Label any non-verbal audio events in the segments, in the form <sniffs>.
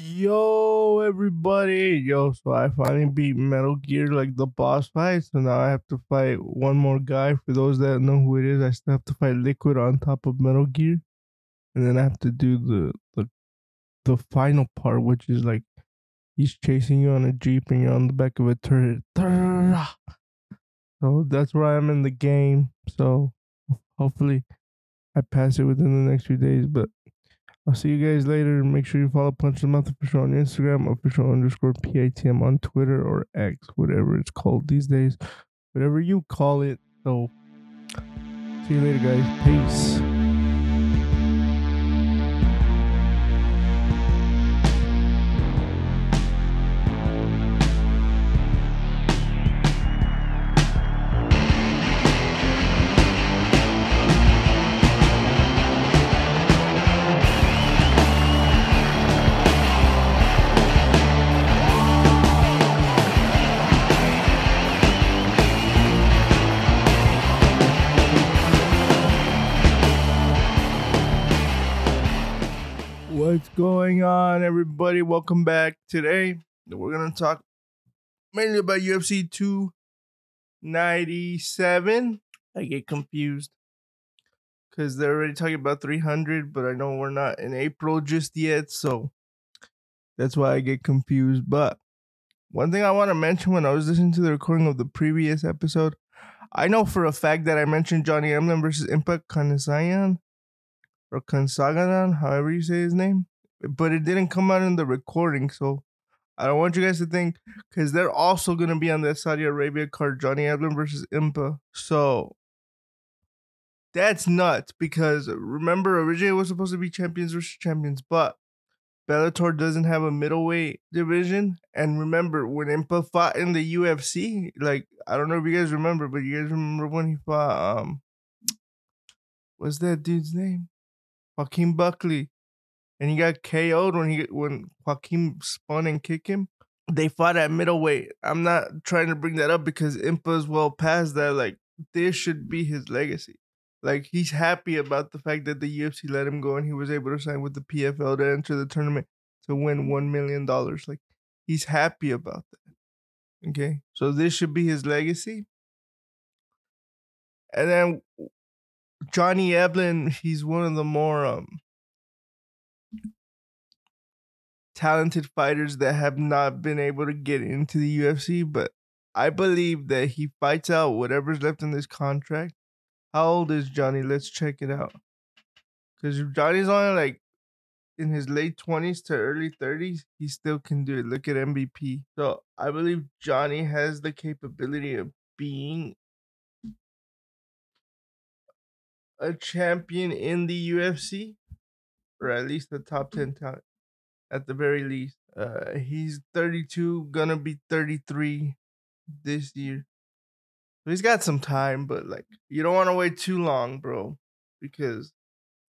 Yo, everybody. Yo, so I finally beat Metal Gear like the boss fight. So now I have to fight one more guy. For those that know who it is, I still have to fight Liquid on top of Metal Gear. And then I have to do the the the final part, which is like he's chasing you on a Jeep and you're on the back of a turret. So that's where I am in the game. So hopefully I pass it within the next few days. But I'll see you guys later. Make sure you follow Punch the Mouth official on Instagram, official underscore PATM on Twitter or X, whatever it's called these days. Whatever you call it. So see you later, guys. Peace. Going on, everybody? Welcome back. Today, we're going to talk mainly about UFC 297. I get confused because they're already talking about 300, but I know we're not in April just yet, so that's why I get confused. But one thing I want to mention when I was listening to the recording of the previous episode, I know for a fact that I mentioned Johnny Eblen versus Impa Kanasayan or Kansagadan, however you say his name, but it didn't come out in the recording. So I don't want you guys to think because they're also going to be on that Saudi Arabia card, Johnny Eblen versus Impa. So that's nuts because remember, originally it was supposed to be champions versus champions, but Bellator doesn't have a middleweight division. And remember, when Impa fought in the UFC, like, I don't know if you guys remember, but you guys remember when he fought, um, what's that dude's name? Joaquin Buckley, and he got KO'd when he when Joaquin spun and kicked him. They fought at middleweight. I'm not trying to bring that up because Impa's well past that. Like this should be his legacy. Like he's happy about the fact that the UFC let him go and he was able to sign with the PFL to enter the tournament to win one million dollars. Like he's happy about that. Okay, so this should be his legacy. And then Johnny Eblen, he's one of the more um talented fighters that have not been able to get into the UFC, but I believe that he fights out whatever's left in this contract. How old is Johnny? Let's check it out. Because Johnny's only like in his late 20s to early 30s, he still can do it. Look at MVP. So I believe Johnny has the capability of being a champion in the UFC, or at least the top 10 talent, at the very least. Uh, he's 32, gonna be 33 this year. So he's got some time, but like you don't want to wait too long, bro, because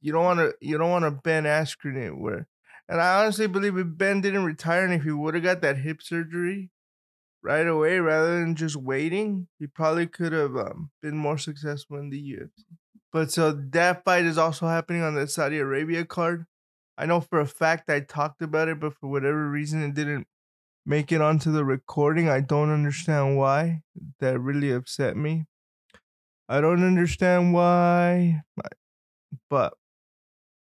you don't want to you don't want to Ben Askren it where. And I honestly believe if Ben didn't retire and if he would have got that hip surgery right away rather than just waiting, he probably could have um, been more successful in the UFC. But so that fight is also happening on the Saudi Arabia card. I know for a fact I talked about it, but for whatever reason it didn't make it onto the recording. I don't understand why. That really upset me. I don't understand why, uh, but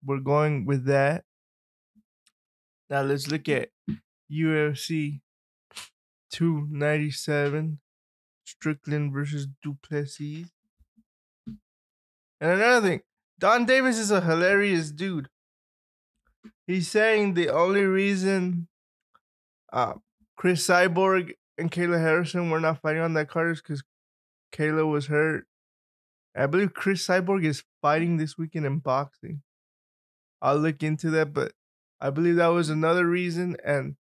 we're going with that. Now let's look at UFC 297 Strickland versus Duplessis. And another thing, Don Davis is a hilarious dude. He's saying the only reason uh, Chris Cyborg and Kayla Harrison were not fighting on that card is because Kayla was hurt. I believe Chris Cyborg is fighting this weekend in boxing. I'll look into that, but I believe that was another reason. And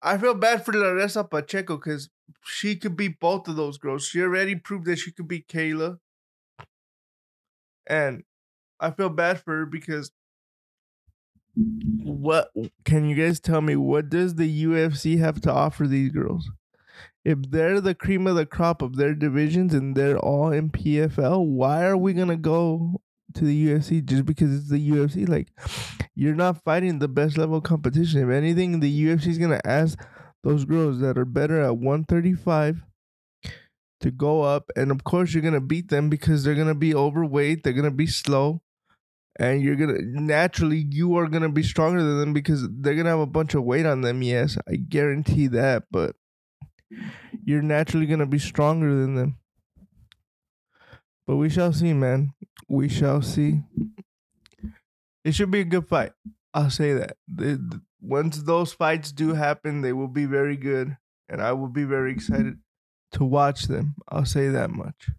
I feel bad for Larissa Pacheco because she could beat both of those girls. She already proved that she could beat Kayla. And I feel bad for her because what can you guys tell me what does the UFC have to offer these girls? If they're the cream of the crop of their divisions and they're all in PFL, why are we gonna go to the UFC just because it's the UFC. Like you're not fighting the best level competition. If anything, the UFC is gonna ask those girls that are better at 135 to go up, and of course you're gonna beat them because they're gonna be overweight. They're gonna be slow. And you're gonna naturally you are gonna be stronger than them because they're gonna have a bunch of weight on them. Yes, I guarantee that. But you're naturally gonna be stronger than them. But we shall see, man. We shall see. It should be a good fight. I'll say that. Once those fights do happen, they will be very good, and I will be very excited to watch them. I'll say that much.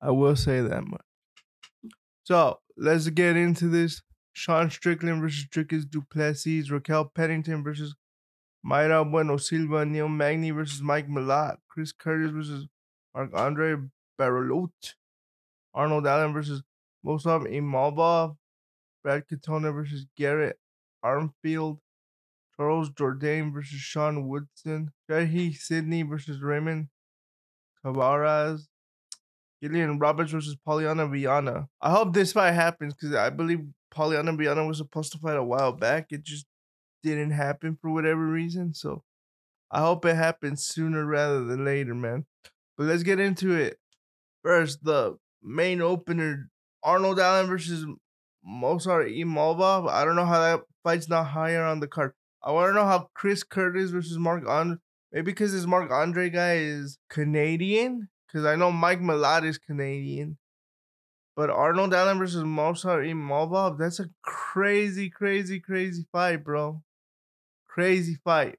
I will say that much. So let's get into this. Sean Strickland versus Dricus Duplessis, Raquel Pennington versus Mayra Bueno Silva, Neil Magny versus Mike Malott, Chris Curtis versus Marc Andre Barriault, Arnold Allen versus Movsar Imavov, Brad Katona versus Garrett Armfield, Charles Jourdain versus Sean Woodson, Jahi Sydney versus Raymond Tavares, Gillian Roberts versus Polyana Viana. I hope this fight happens because I believe Polyana Viana was supposed to fight a while back. It just didn't happen for whatever reason. So I hope it happens sooner rather than later, man. But let's get into it. First, the main opener Arnold Allen versus Movsar Imavov. I don't know how that fight's not higher on the card. I want to know how Chris Curtis versus Marc Andre. Maybe because this Marc Andre guy is Canadian. Because I know Mike Malott is Canadian. But Arnold Allen versus Movsar Imavov, that's a crazy, crazy, crazy fight, bro. Crazy fight.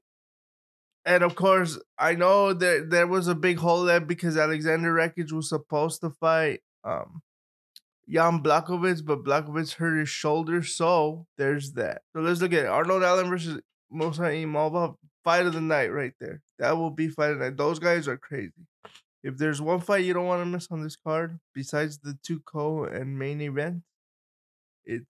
And of course, I know that there was a big hole there because Alexander Rakic was supposed to fight um Jan Blachowicz, but Blachowicz hurt his shoulder, so there's that. So let's look at it. Arnold Allen versus Movsar Imavov, fight of the night right there. That will be fight of the night. Those guys are crazy. If there's one fight you don't want to miss on this card, besides the two co and main event, it's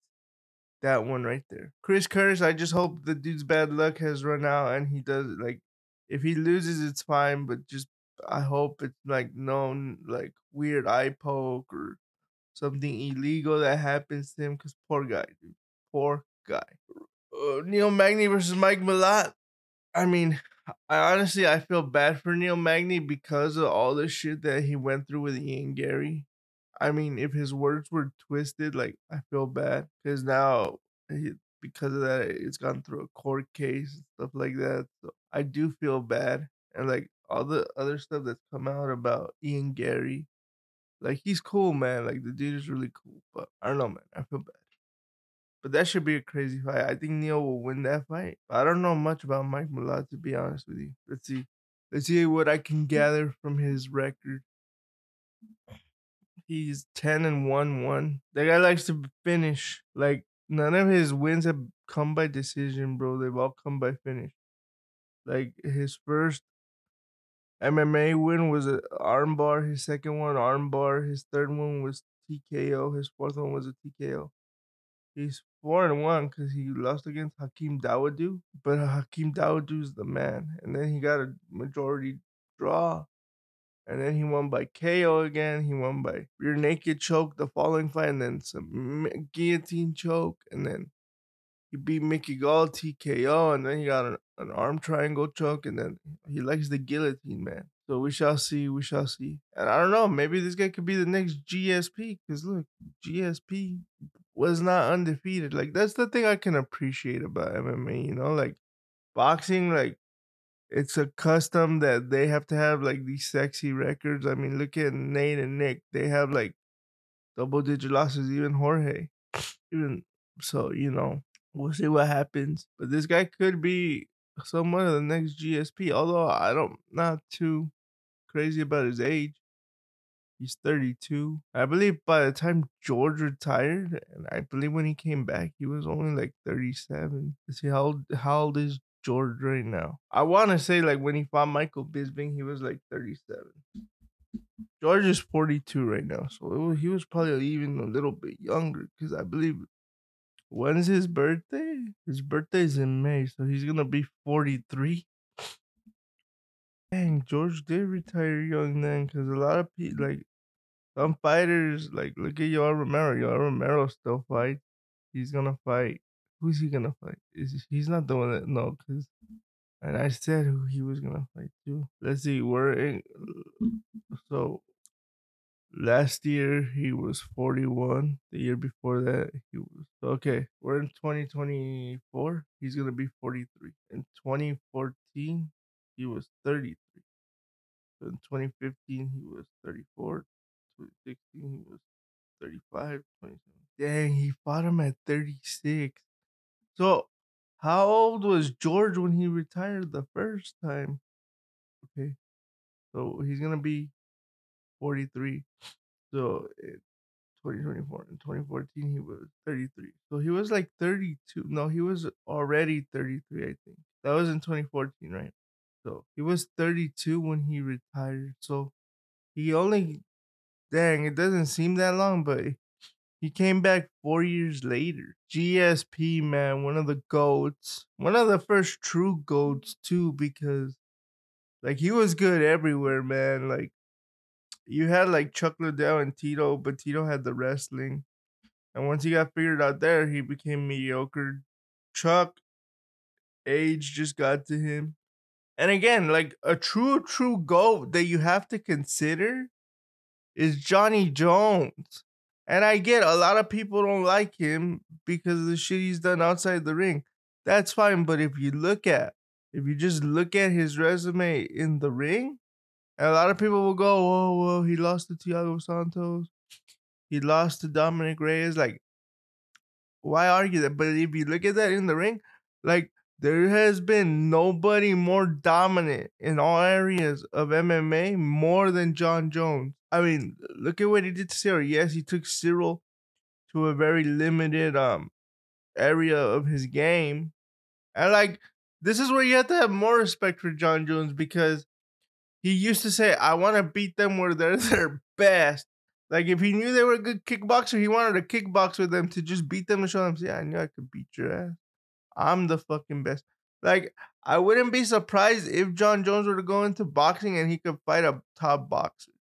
that one right there. Chris Curtis, I just hope the dude's bad luck has run out and he does like if he loses it's fine, but just I hope it's like no like weird eye poke or something illegal that happens to him because poor guy, dude. Poor guy. Uh, Neil Magny versus Mike Malott. I mean, I honestly I feel bad for Neil Magny because of all the shit that he went through with Ian Garry. I mean, if his words were twisted, like I feel bad because now he, because of that, it's gone through a court case and stuff like that. So I do feel bad, and like all the other stuff that's come out about Ian Garry. like he's cool, man. Like the dude is really cool, but I don't know, man. I feel bad. But that should be a crazy fight. I think Neil will win that fight. I don't know much about Mike Malott to be honest with you. Let's see. Let's see what I can mm. gather from his record. He's 10 and 1 1. That guy likes to finish. Like, none of his wins have come by decision, bro. They've all come by finish. Like, his first MMA win was an armbar. His second one, armbar. His third one was TKO. His fourth one was a TKO. He's four and one because he lost against Hakeem Dawodu, but Hakeem Dawodu's the man. And then he got a majority draw, and then he won by KO again. He won by rear naked choke the following fight, and then some guillotine choke, and then he beat Mickey Gall TKO, and then he got an, an arm triangle choke, and then he likes the guillotine, man. So we shall see, we shall see. And I don't know, maybe this guy could be the next GSP, because look, GSP was not undefeated. Like that's the thing I can appreciate about MMA, you know, like boxing, like it's a custom that they have to have like these sexy records. I mean, look at Nate and Nick. They have like double digit losses, even Jorge. Even so, you know, we'll see what happens. But this guy could be somewhat of the next GSP, although I don't not too crazy about his age. He's 32. I believe by the time George retired, and I believe when he came back, he was only like 37. Let's see how old, how old is George right now? I want to say like when he fought Michael Bisping, he was like 37. George is 42 right now, so was, he was probably even a little bit younger because I believe when's his birthday? His birthday is in May, so he's gonna be 43. Dang, George did retire young then, because a lot of people like some fighters like look at Yoel Romero. Yoel Romero still fights. He's gonna fight. Who's he gonna fight? Is he's not the one that no, because and I said who he was gonna fight too. Let's see, we're in so last year he was 41. The year before that he was okay. We're in 2024. He's gonna be 43. In 2014, he was 33. So in 2015, he was 34. 2016, he was 35. 27. Dang, he fought him at 36. So, how old was George when he retired the first time? Okay. So, he's going to be 43. So, eh, in 2024. In 2014, he was 33. So, he was like 32. No, he was already 33, I think. That was in 2014, right? So, he was 32 when he retired. So, he only, dang, it doesn't seem that long, but he came back four years later. GSP, man, one of the goats. One of the first true goats, too, because like he was good everywhere, man. Like you had like Chuck Liddell and Tito, but Tito had the wrestling. And once he got figured out there, he became mediocre. Chuck age just got to him. And again, like a true, true GOAT that you have to consider is Johnny Jones. And I get a lot of people don't like him because of the shit he's done outside the ring. That's fine, but if you look at if you just look at his resume in the ring, a lot of people will go, "Oh, well, he lost to Thiago Santos. He lost to Dominick Reyes." Like, why argue that? But if you look at that in the ring, like there has been nobody more dominant in all areas of MMA more than Jon Jones. I mean, look at what he did to Ciryl. Yes, he took Ciryl to a very limited um area of his game. And like this is where you have to have more respect for Jon Jones because he used to say, I want to beat them where they're <laughs> their best. Like if he knew they were a good kickboxer, he wanted to kickbox with them to just beat them and show them, yeah, I knew I could beat your ass. I'm the fucking best. Like I wouldn't be surprised if Jon Jones were to go into boxing and he could fight a top boxer.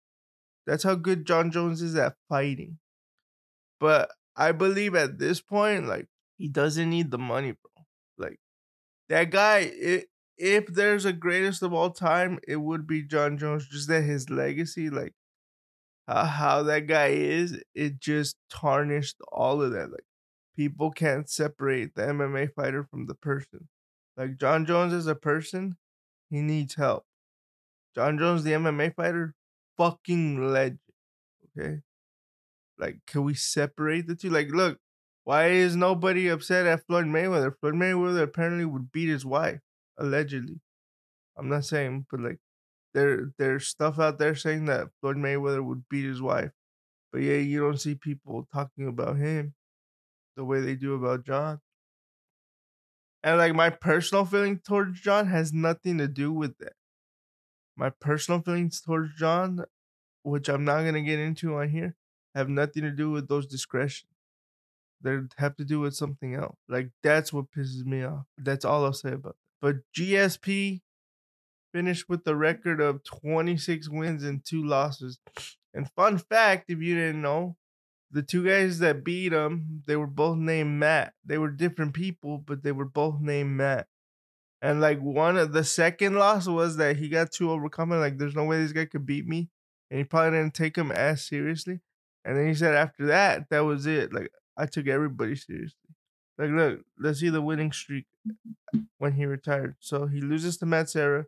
That's how good Jon Jones is at fighting. But I believe at this point, like, he doesn't need the money, bro. Like, that guy, it, if there's a greatest of all time, it would be Jon Jones. Just that his legacy, like, uh, how that guy is, it just tarnished all of that. Like, people can't separate the MMA fighter from the person. Like, Jon Jones as a person, he needs help. Jon Jones, the MMA fighter, fucking legend. Okay. Like, can we separate the two? Like, look, why is nobody upset at Floyd Mayweather? Floyd Mayweather apparently would beat his wife, allegedly. I'm not saying, but like, there there's stuff out there saying that Floyd Mayweather would beat his wife. But yeah, you don't see people talking about him the way they do about John. And like my personal feeling towards John has nothing to do with that. My personal feelings towards John, which I'm not gonna get into on here, have nothing to do with those discretions. They have to do with something else. Like that's what pisses me off. That's all I'll say about it. But GSP finished with the record of 26 wins and two losses. And fun fact, if you didn't know, the two guys that beat him, they were both named Matt. They were different people, but they were both named Matt. And like one of the second loss was that he got too overcoming. Like, there's no way this guy could beat me. And he probably didn't take him as seriously. And then he said after that, that was it. Like, I took everybody seriously. Like, look, let's see the winning streak when he retired. So he loses to Matt Serra.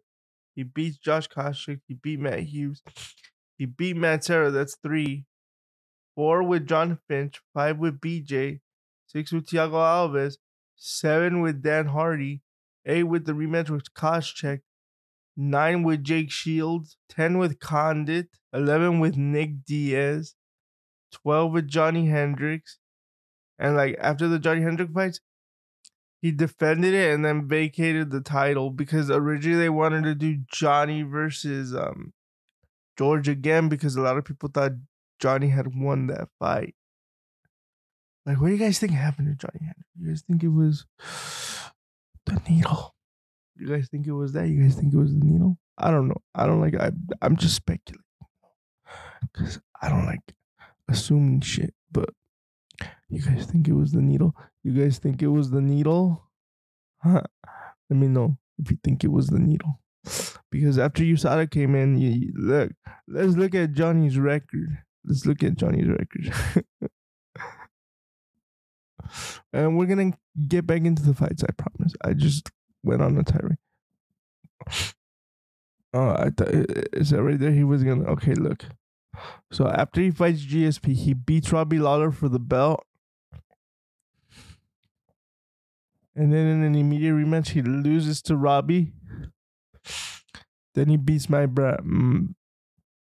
He beats Josh Koscheck. He beat Matt Hughes. <sniffs> He beat Matt Serra. That's three. Four with Jon Fitch. Five with BJ. Six with Thiago Alves. Seven with Dan Hardy. Eight with the rematch with Koscheck. Nine with Jake Shields. Ten with Condit. Eleven with Nick Diaz. 12 with Johnny Hendricks. And like after the Johnny Hendricks fights, he defended it and then vacated the title because originally they wanted to do Johnny versus um George again because a lot of people thought Johnny had won that fight. Like, what do you guys think happened to Johnny Hendricks? You guys think it was the needle? You guys think it was that? You guys think it was the needle? I don't know. I don't like. I I'm just speculating because I don't like assuming shit, but you guys think it was the needle? You guys think it was the needle? Huh. Let me know if you think it was the needle. Because after USADA came in, you, you look, let's look at Johnny's record. Let's look at Johnny's record. <laughs> and we're gonna get back into the fights, I promise. I just went on a tirade. <sighs> Oh, I thought is that right there? He was gonna okay, look. So after he fights GSP, he beats Robbie Lawler for the belt. And then in an immediate rematch, he loses to Robbie. Then he beats my Bra-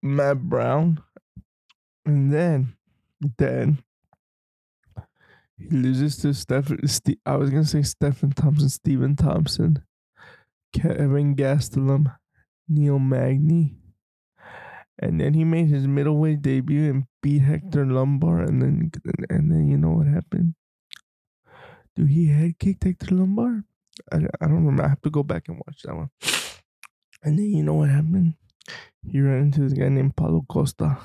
Matt Brown. And then, then he loses to Stephen. St- I was gonna say Stephen Thompson, Stephen Thompson, Kelvin Gastelum, Neil Magny, and then he made his middleweight debut and beat Hector Lombard. And then, and then you know what happened? Dude, he head kicked Hector Lombard. I, I don't remember. I have to go back and watch that one. And then you know what happened? He ran into this guy named Paulo Costa.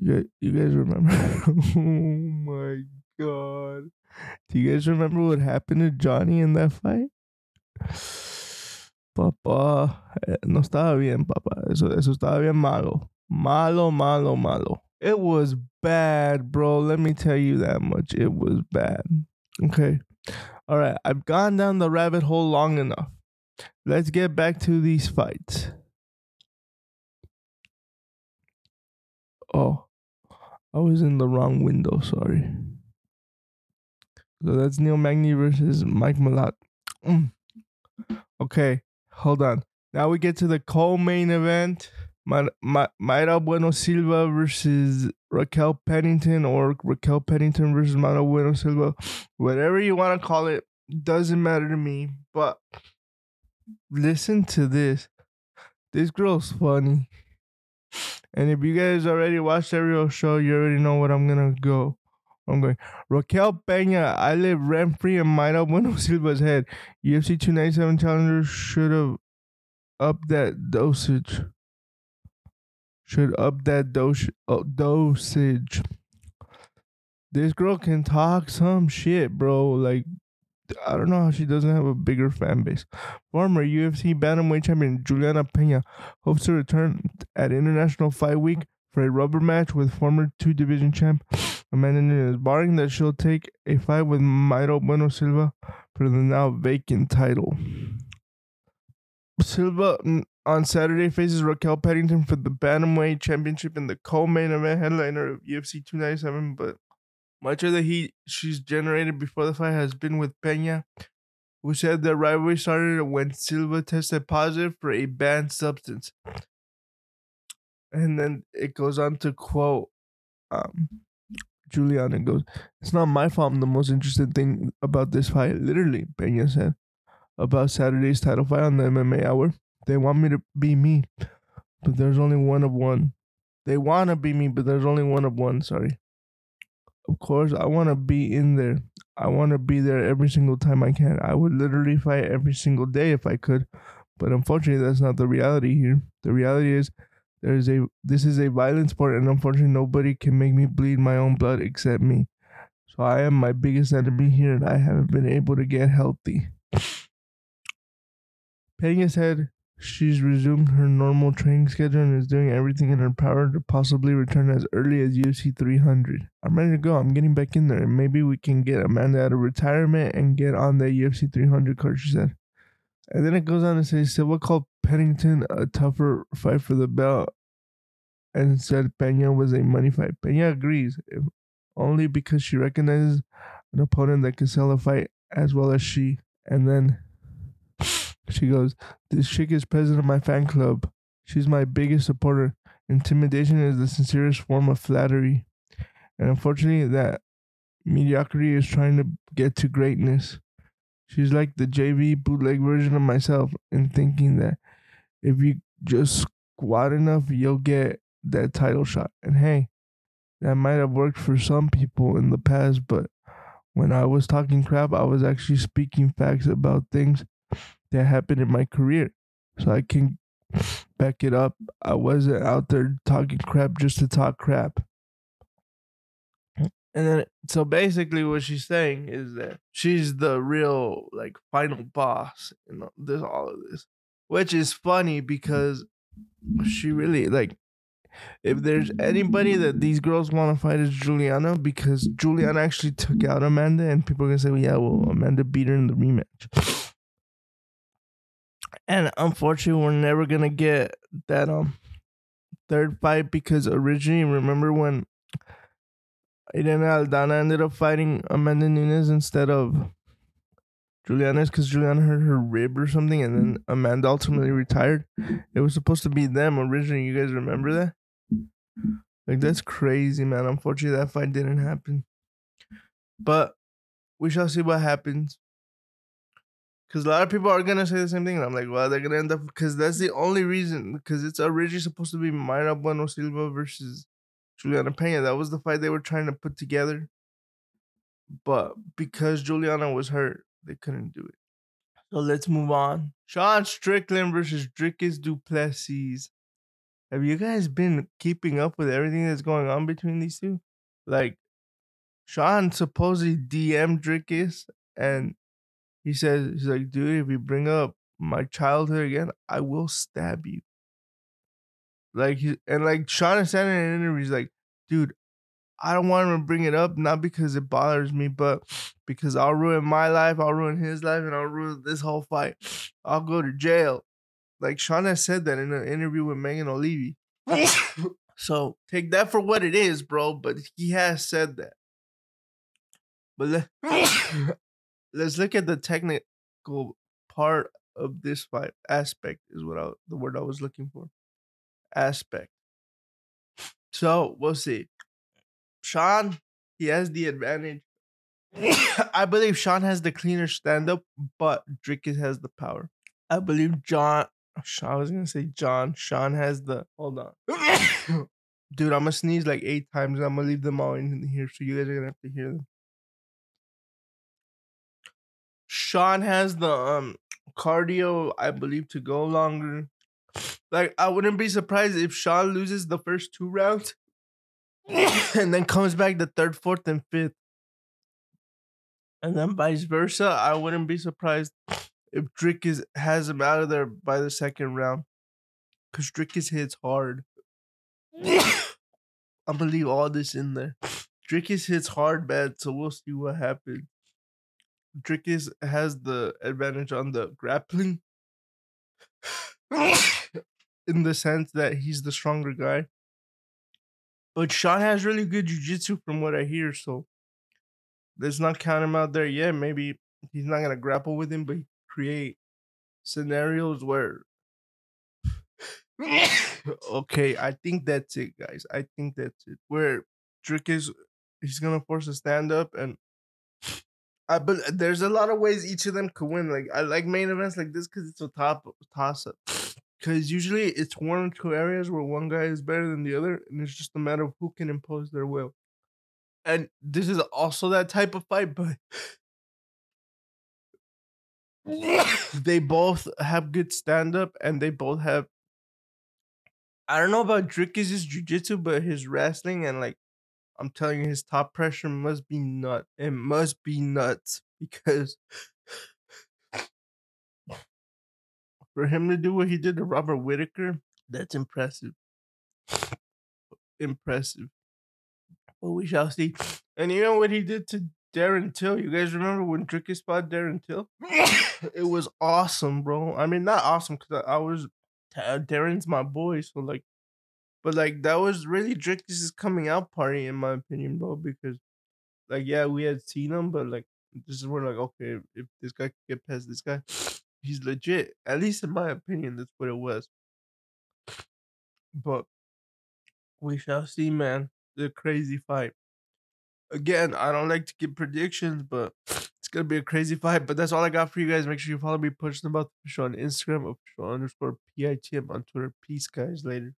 You guys, you guys remember? <laughs> oh my god! Do you guys remember what happened to Johnny in that fight? Papá, eh, no estaba bien, papá. Eso, eso estaba bien malo. Malo, malo, malo. It was bad, bro. Let me tell you that much. It was bad. Okay. All right. I've gone down the rabbit hole long enough. Let's get back to these fights. Oh, I was in the wrong window. Sorry. So that's Neil Magny versus Mike Malott. Mm. Okay, hold on. Now we get to the co-main event. Ma- Ma- Mayra Bueno Silva versus Raquel Pennington, or Raquel Pennington versus Mayra Bueno Silva, whatever you want to call it, doesn't matter to me. But listen to this. This girl's funny. And if you guys already watched every show, you already know what I'm gonna go. I'm going. Raquel Pena, rent free in Mayra <laughs> Bueno Silva's head. UFC 297 challenger should have upped that dosage. Should up that dos- uh, dosage. This girl can talk some shit, bro. Like, I don't know how she doesn't have a bigger fan base. Former UFC bantamweight champion Juliana Pena hopes to return at International Fight Week for a rubber match with former two division champ Amanda Nunes, barring that she'll take a fight with Mayra Bueno Silva for the now vacant title. Silva on Saturday faces Raquel Pennington for the Bantamweight Championship in the co-main event headliner of UFC 297, but much of the heat she's generated before the fight has been with Pena, who said the rivalry started when Silva tested positive for a banned substance. And then it goes on to quote um, Juliana goes, It's not my fault. I'm the most interesting thing about this fight. Literally, Pena said about Saturday's title fight on the MMA Hour. They want me to be me, but there's only one of one. They want to be me, but there's only one of one. Sorry. Of course, I want to be in there. I want to be there every single time I can. I would literally fight every single day if I could, but unfortunately, that's not the reality here. The reality is there's a this is a violent sport, and unfortunately, nobody can make me bleed my own blood except me. So I am my biggest enemy here, and I haven't been able to get healthy. Pena said she's resumed her normal training schedule and is doing everything in her power to possibly return as early as UFC 300. I'm ready to go. I'm getting back in there, and maybe we can get Amanda out of retirement and get on the UFC 300 card. She said. And then it goes on to say Silva called Pennington a tougher fight for the belt and said Pena was a money fight. Pena agrees, only because she recognizes an opponent that can sell a fight as well as she. And then she goes, This chick is president of my fan club. She's my biggest supporter. Intimidation is the sincerest form of flattery. And unfortunately, that mediocrity is trying to get to greatness. She's like the JV bootleg version of myself in thinking that if you just squat enough, you'll get that title shot. And hey, that might have worked for some people in the past, but when I was talking crap, I was actually speaking facts about things that happened in my career. So I can back it up. I wasn't out there talking crap just to talk crap. And then, so basically, what she's saying is that she's the real, like, final boss in this all of this, which is funny because she really like. If there's anybody that these girls want to fight, is Juliana because Juliana actually took out Amanda, and people are gonna say, well, "Yeah, well, Amanda beat her in the rematch." And unfortunately, we're never gonna get that um third fight because originally, remember when Irene Aldana ended up fighting Amanda Nunes instead of Juliana's because Juliana hurt her rib or something, and then Amanda ultimately retired. It was supposed to be them originally. You guys remember that? Like that's crazy, man. Unfortunately, that fight didn't happen. But we shall see what happens. Because a lot of people are gonna say the same thing, and I'm like, well, they're gonna end up because that's the only reason. Because it's originally supposed to be Mayra Bueno Silva versus Juliana Pena. That was the fight they were trying to put together. But because Juliana was hurt, they couldn't do it. So let's move on. Sean Strickland versus Dricus Du Plessis. Have you guys been keeping up with everything that's going on between these two? Like, Sean supposedly DM Dricus and he says, he's like, dude, if you bring up my childhood again, I will stab you. Like he and like Sean is saying in an interview, he's like, dude, I don't want him to bring it up, not because it bothers me, but because I'll ruin my life, I'll ruin his life, and I'll ruin this whole fight. I'll go to jail. Like has said that in an interview with Megan Olivi. <laughs> so take that for what it is, bro. But he has said that. But let, <laughs> <laughs> let's look at the technical part of this fight. Aspect is what I, the word I was looking for. Aspect. So we'll see. Sean, he has the advantage. <laughs> I believe Sean has the cleaner stand up, but Dricus has the power. I believe John. I was gonna say John. Sean has the. Hold on, <coughs> dude. I'm gonna sneeze like eight times. I'm gonna leave them all in here, so you guys are gonna have to hear them. Sean has the um cardio, I believe, to go longer. Like I wouldn't be surprised if Sean loses the first two rounds <laughs> and then comes back the third, fourth, and fifth. And then vice versa. I wouldn't be surprised if Dricus has him out of there by the second round. Because Dricus hits hard. <coughs> I'm gonna leave all this in there. Dricus hits hard bad, so we'll see what happens. Dricus has the advantage on the grappling. <coughs> in the sense that he's the stronger guy. But Sean has really good jiu-jitsu from what I hear, so let's not count him out there yet. Maybe he's not gonna grapple with him, but create scenarios where <coughs> okay, I think that's it, guys. I think that's it. Where Dricus he's gonna force a stand up and I but there's a lot of ways each of them could win. Like I like main events like this because it's a top toss up. Because usually it's one or two areas where one guy is better than the other, and it's just a matter of who can impose their will. And this is also that type of fight, but <coughs> they both have good stand up and they both have. I don't know about Dricus' jiu-jitsu, but his wrestling and like I'm telling you, his top pressure must be nut. It must be nuts because for him to do what he did to Robert Whitaker, that's impressive. impressive. But we shall see. And you know what he did to Darren Till? You guys remember when Tricky spot Darren Till? <coughs> it was awesome, bro. I mean, not awesome because I, I was uh, Darren's my boy, so like but like that was really Dricus' coming out party in my opinion, bro. Because like yeah, we had seen him, but like this is where like okay, if this guy can get past this guy, he's legit. At least in my opinion, that's what it was. But we shall see, man. The crazy fight. Again, I don't like to give predictions, but it's gonna be a crazy fight. But that's all I got for you guys. Make sure you follow me, push the show on Instagram, official underscore PITM on Twitter. Peace, guys. Later.